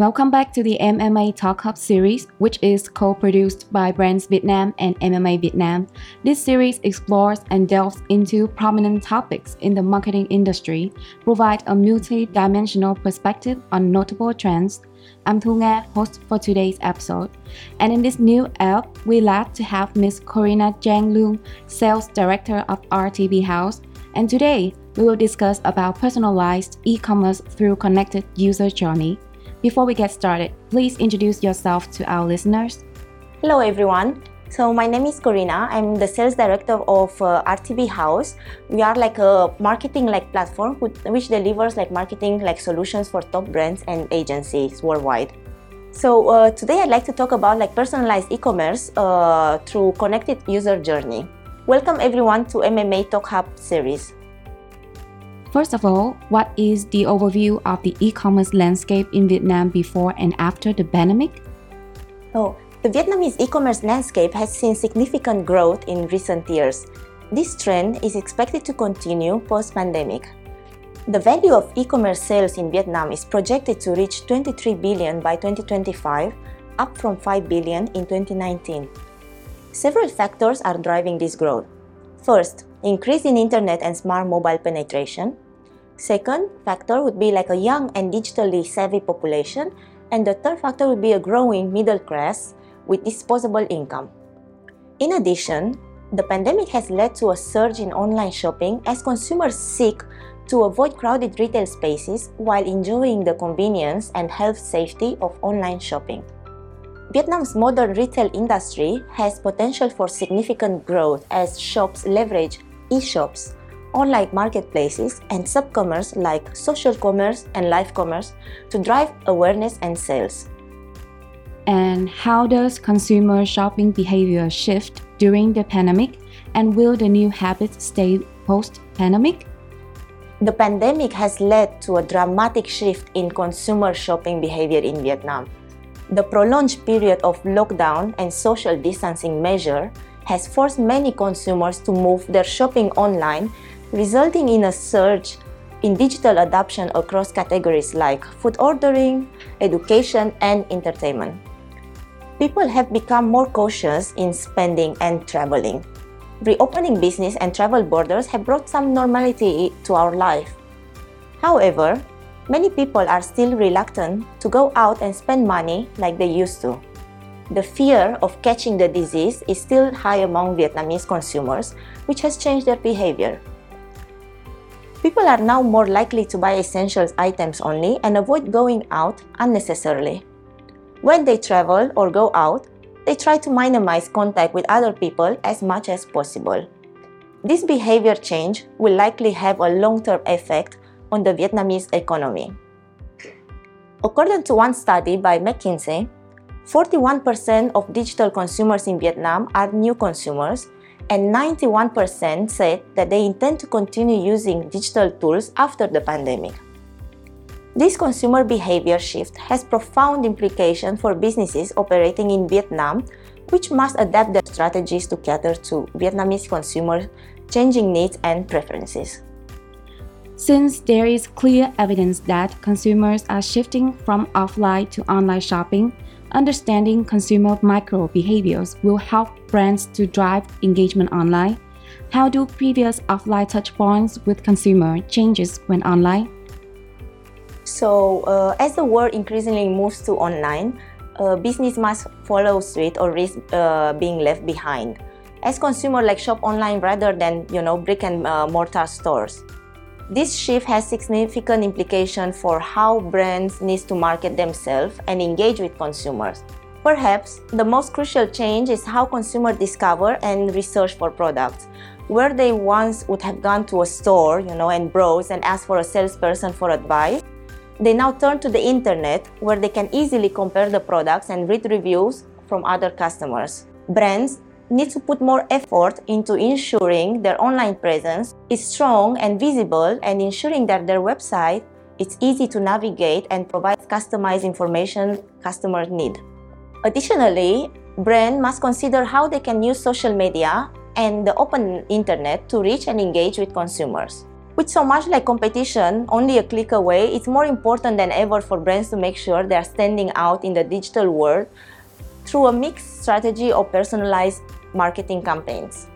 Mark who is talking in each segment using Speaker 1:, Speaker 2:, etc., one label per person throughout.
Speaker 1: Welcome back to the MMA Talk Hub series, which is co-produced by Brands Vietnam and MMA Vietnam. This series explores and delves into prominent topics in the marketing industry, provide a multi-dimensional perspective on notable trends. I'm Thu Nga, host for today's episode. And in this new app, we're glad to have Miss Corina Giang Lung, Sales Director of RTB House. And today, we will discuss about personalized e-commerce through connected user journey. Before we get started, please introduce yourself to our listeners.
Speaker 2: Hello, everyone. So my name is Corina. I'm the sales director of uh, RTB House. We are like a marketing like platform which delivers like marketing like solutions for top brands and agencies worldwide. So uh, today I'd like to talk about like personalized e-commerce uh, through connected user journey. Welcome everyone to MMA Talk Hub series.
Speaker 1: First of all, what is the overview of the e-commerce landscape in Vietnam before and after the pandemic?
Speaker 2: Oh, the Vietnamese e-commerce landscape has seen significant growth in recent years. This trend is expected to continue post-pandemic. The value of e-commerce sales in Vietnam is projected to reach 23 billion by 2025, up from 5 billion in 2019. Several factors are driving this growth. First, increase in internet and smart mobile penetration. Second factor would be like a young and digitally savvy population. And the third factor would be a growing middle class with disposable income. In addition, the pandemic has led to a surge in online shopping as consumers seek to avoid crowded retail spaces while enjoying the convenience and health safety of online shopping. Vietnam's modern retail industry has potential for significant growth as shops leverage e-shops, online marketplaces, and subcommerce like social commerce and live commerce to drive awareness and sales.
Speaker 1: And how does consumer shopping behavior shift during the pandemic? And will the new habits stay post pandemic?
Speaker 2: The pandemic has led to a dramatic shift in consumer shopping behavior in Vietnam. The prolonged period of lockdown and social distancing measure has forced many consumers to move their shopping online, resulting in a surge in digital adoption across categories like food ordering, education, and entertainment. People have become more cautious in spending and traveling. Reopening business and travel borders have brought some normality to our life. However, many people are still reluctant to go out and spend money like they used to the fear of catching the disease is still high among Vietnamese consumers, which has changed their behavior. People are now more likely to buy essential items only and avoid going out unnecessarily. When they travel or go out, they try to minimize contact with other people as much as possible. This behavior change will likely have a long term effect on the Vietnamese economy. According to one study by McKinsey, 41% of digital consumers in Vietnam are new consumers, and 91% said that they intend to continue using digital tools after the pandemic. This consumer behavior shift has profound implications for businesses operating in Vietnam, which must adapt their strategies to cater to Vietnamese consumers' changing needs and preferences.
Speaker 1: Since there is clear evidence that consumers are shifting from offline to online shopping, Understanding consumer micro behaviors will help brands to drive engagement online. How do previous offline touchpoints with consumer changes when online?
Speaker 2: So, uh, as the world increasingly moves to online, uh, business must follow suit or risk uh, being left behind. As consumers like shop online rather than you know brick and uh, mortar stores. This shift has significant implications for how brands need to market themselves and engage with consumers. Perhaps the most crucial change is how consumers discover and research for products. Where they once would have gone to a store, you know, and browse and ask for a salesperson for advice, they now turn to the internet where they can easily compare the products and read reviews from other customers. Brands need to put more effort into ensuring their online presence is strong and visible and ensuring that their website is easy to navigate and provides customized information customers need. Additionally, brands must consider how they can use social media and the open internet to reach and engage with consumers. With so much like competition, only a click away, it's more important than ever for brands to make sure they are standing out in the digital world through a mixed strategy of personalized marketing campaigns.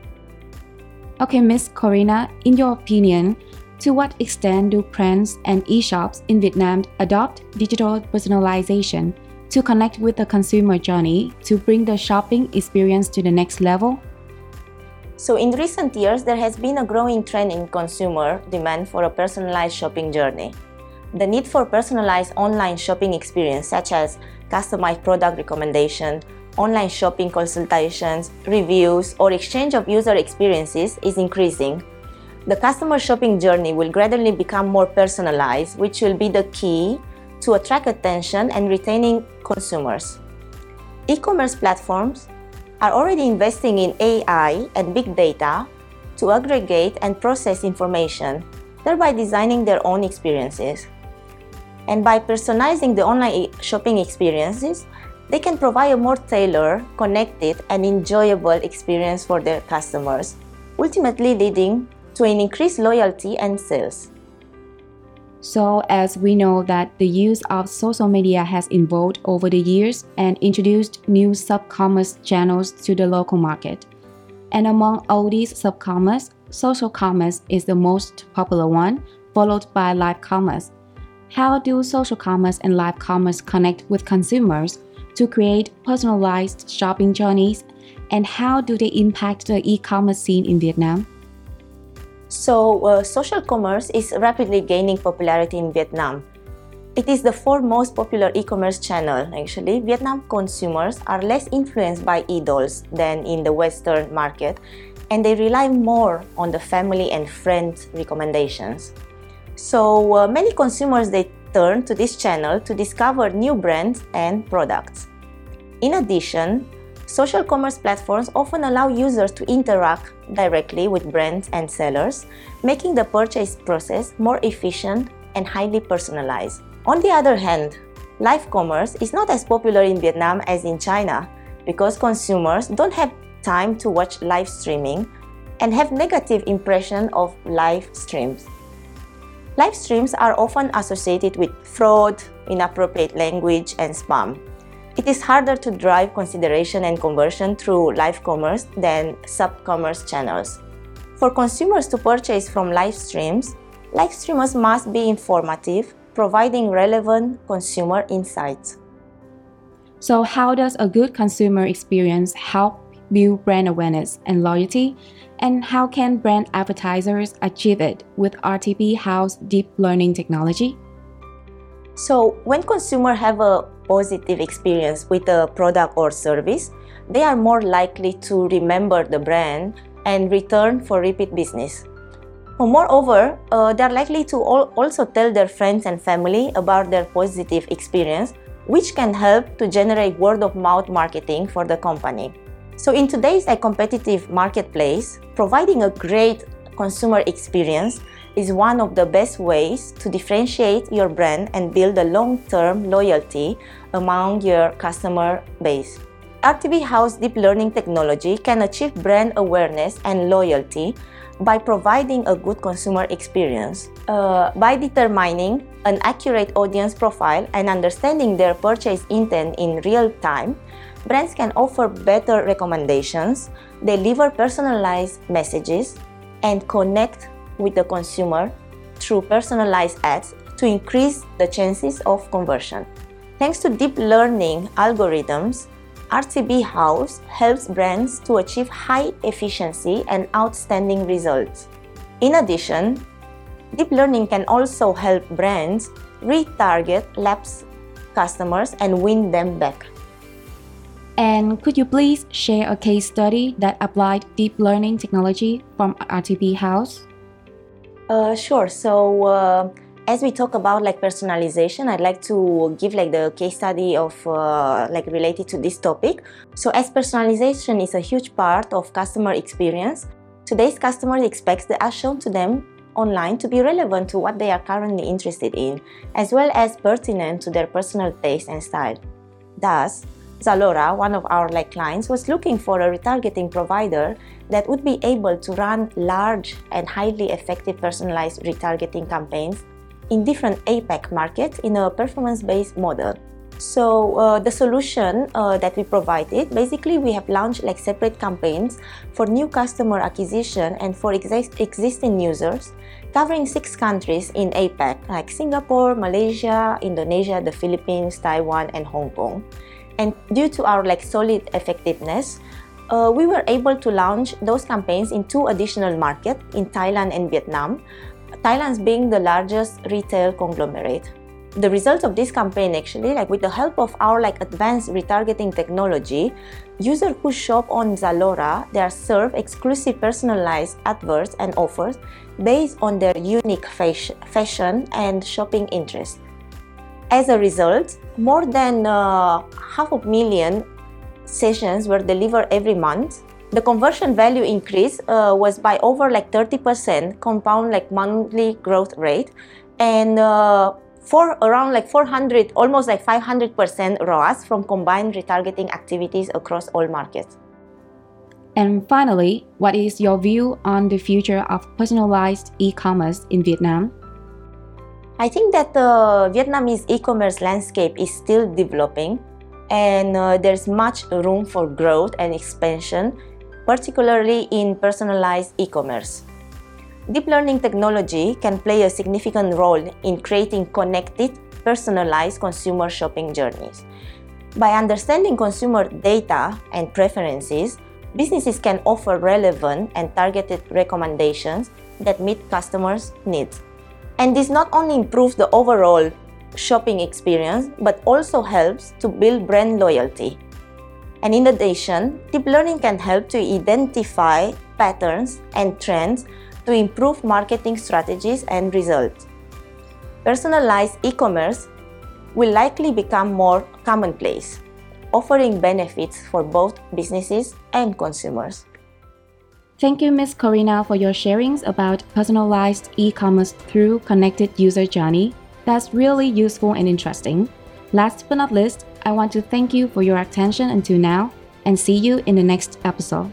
Speaker 1: Okay, Ms. Corina, in your opinion, to what extent do brands and e-shops in Vietnam adopt digital personalization to connect with the consumer journey to bring the shopping experience to the next level?
Speaker 2: So, in recent years, there has been a growing trend in consumer demand for a personalized shopping journey. The need for personalized online shopping experience, such as customized product recommendation, online shopping consultations, reviews, or exchange of user experiences, is increasing. The customer shopping journey will gradually become more personalized, which will be the key to attract attention and retaining consumers. E commerce platforms are already investing in AI and big data to aggregate and process information, thereby designing their own experiences. And by personalizing the online shopping experiences, they can provide a more tailored, connected, and enjoyable experience for their customers, ultimately leading to an increased loyalty and sales.
Speaker 1: So, as we know that the use of social media has evolved over the years and introduced new sub-commerce channels to the local market. And among all these sub-commerce, social commerce is the most popular one, followed by live commerce. How do social commerce and live commerce connect with consumers to create personalized shopping journeys? And how do they impact the e-commerce scene in Vietnam?
Speaker 2: So, uh, social commerce is rapidly gaining popularity in Vietnam. It is the fourth most popular e-commerce channel. Actually, Vietnam consumers are less influenced by idols than in the Western market, and they rely more on the family and friends recommendations. So, uh, many consumers they turn to this channel to discover new brands and products. In addition, Social commerce platforms often allow users to interact directly with brands and sellers, making the purchase process more efficient and highly personalized. On the other hand, live commerce is not as popular in Vietnam as in China because consumers don't have time to watch live streaming and have negative impression of live streams. Live streams are often associated with fraud, inappropriate language, and spam. It is harder to drive consideration and conversion through live commerce than sub commerce channels. For consumers to purchase from live streams, live streamers must be informative, providing relevant consumer insights.
Speaker 1: So, how does a good consumer experience help build brand awareness and loyalty? And how can brand advertisers achieve it with RTB House deep learning technology?
Speaker 2: So, when consumers have a positive experience with a product or service, they are more likely to remember the brand and return for repeat business. Moreover, uh, they are likely to also tell their friends and family about their positive experience, which can help to generate word of mouth marketing for the company. So, in today's competitive marketplace, providing a great consumer experience is one of the best ways to differentiate your brand and build a long term loyalty among your customer base. RTB House Deep Learning technology can achieve brand awareness and loyalty by providing a good consumer experience. Uh, by determining an accurate audience profile and understanding their purchase intent in real time, brands can offer better recommendations, deliver personalized messages, and connect with the consumer through personalized ads to increase the chances of conversion. Thanks to deep learning algorithms, RTB House helps brands to achieve high efficiency and outstanding results. In addition, deep learning can also help brands retarget lapsed customers and win them back.
Speaker 1: And could you please share a case study that applied deep learning technology from RTB House?
Speaker 2: Uh, sure. So uh, as we talk about like personalization, I'd like to give like the case study of uh, like related to this topic. So as personalization is a huge part of customer experience, today's customers expect the ads shown to them online to be relevant to what they are currently interested in, as well as pertinent to their personal taste and style. Thus, Zalora, one of our like clients, was looking for a retargeting provider that would be able to run large and highly effective personalized retargeting campaigns in different APAC markets in a performance-based model. So uh, the solution uh, that we provided, basically we have launched like separate campaigns for new customer acquisition and for existing users, covering six countries in APAC like Singapore, Malaysia, Indonesia, the Philippines, Taiwan, and Hong Kong. And due to our like solid effectiveness, uh, we were able to launch those campaigns in two additional markets in Thailand and Vietnam, Thailand being the largest retail conglomerate. The results of this campaign actually, like with the help of our like advanced retargeting technology, users who shop on Zalora, they are served exclusive personalized adverts and offers based on their unique fashion and shopping interest. As a result, more than uh, half a million sessions were delivered every month. The conversion value increase uh, was by over like 30% compound like monthly growth rate and uh, for around like 400 almost like 500% ROAS from combined retargeting activities across all markets.
Speaker 1: And finally, what is your view on the future of personalized e-commerce in Vietnam?
Speaker 2: I think that the Vietnamese e-commerce landscape is still developing and uh, there's much room for growth and expansion, particularly in personalized e-commerce. Deep learning technology can play a significant role in creating connected, personalized consumer shopping journeys. By understanding consumer data and preferences, businesses can offer relevant and targeted recommendations that meet customers' needs. And this not only improves the overall shopping experience, but also helps to build brand loyalty. And in addition, deep learning can help to identify patterns and trends to improve marketing strategies and results. Personalized e commerce will likely become more commonplace, offering benefits for both businesses and consumers.
Speaker 1: Thank you, Ms. Corina, for your sharings about personalized e-commerce through connected user journey. That's really useful and interesting. Last but not least, I want to thank you for your attention until now and see you in the next episode.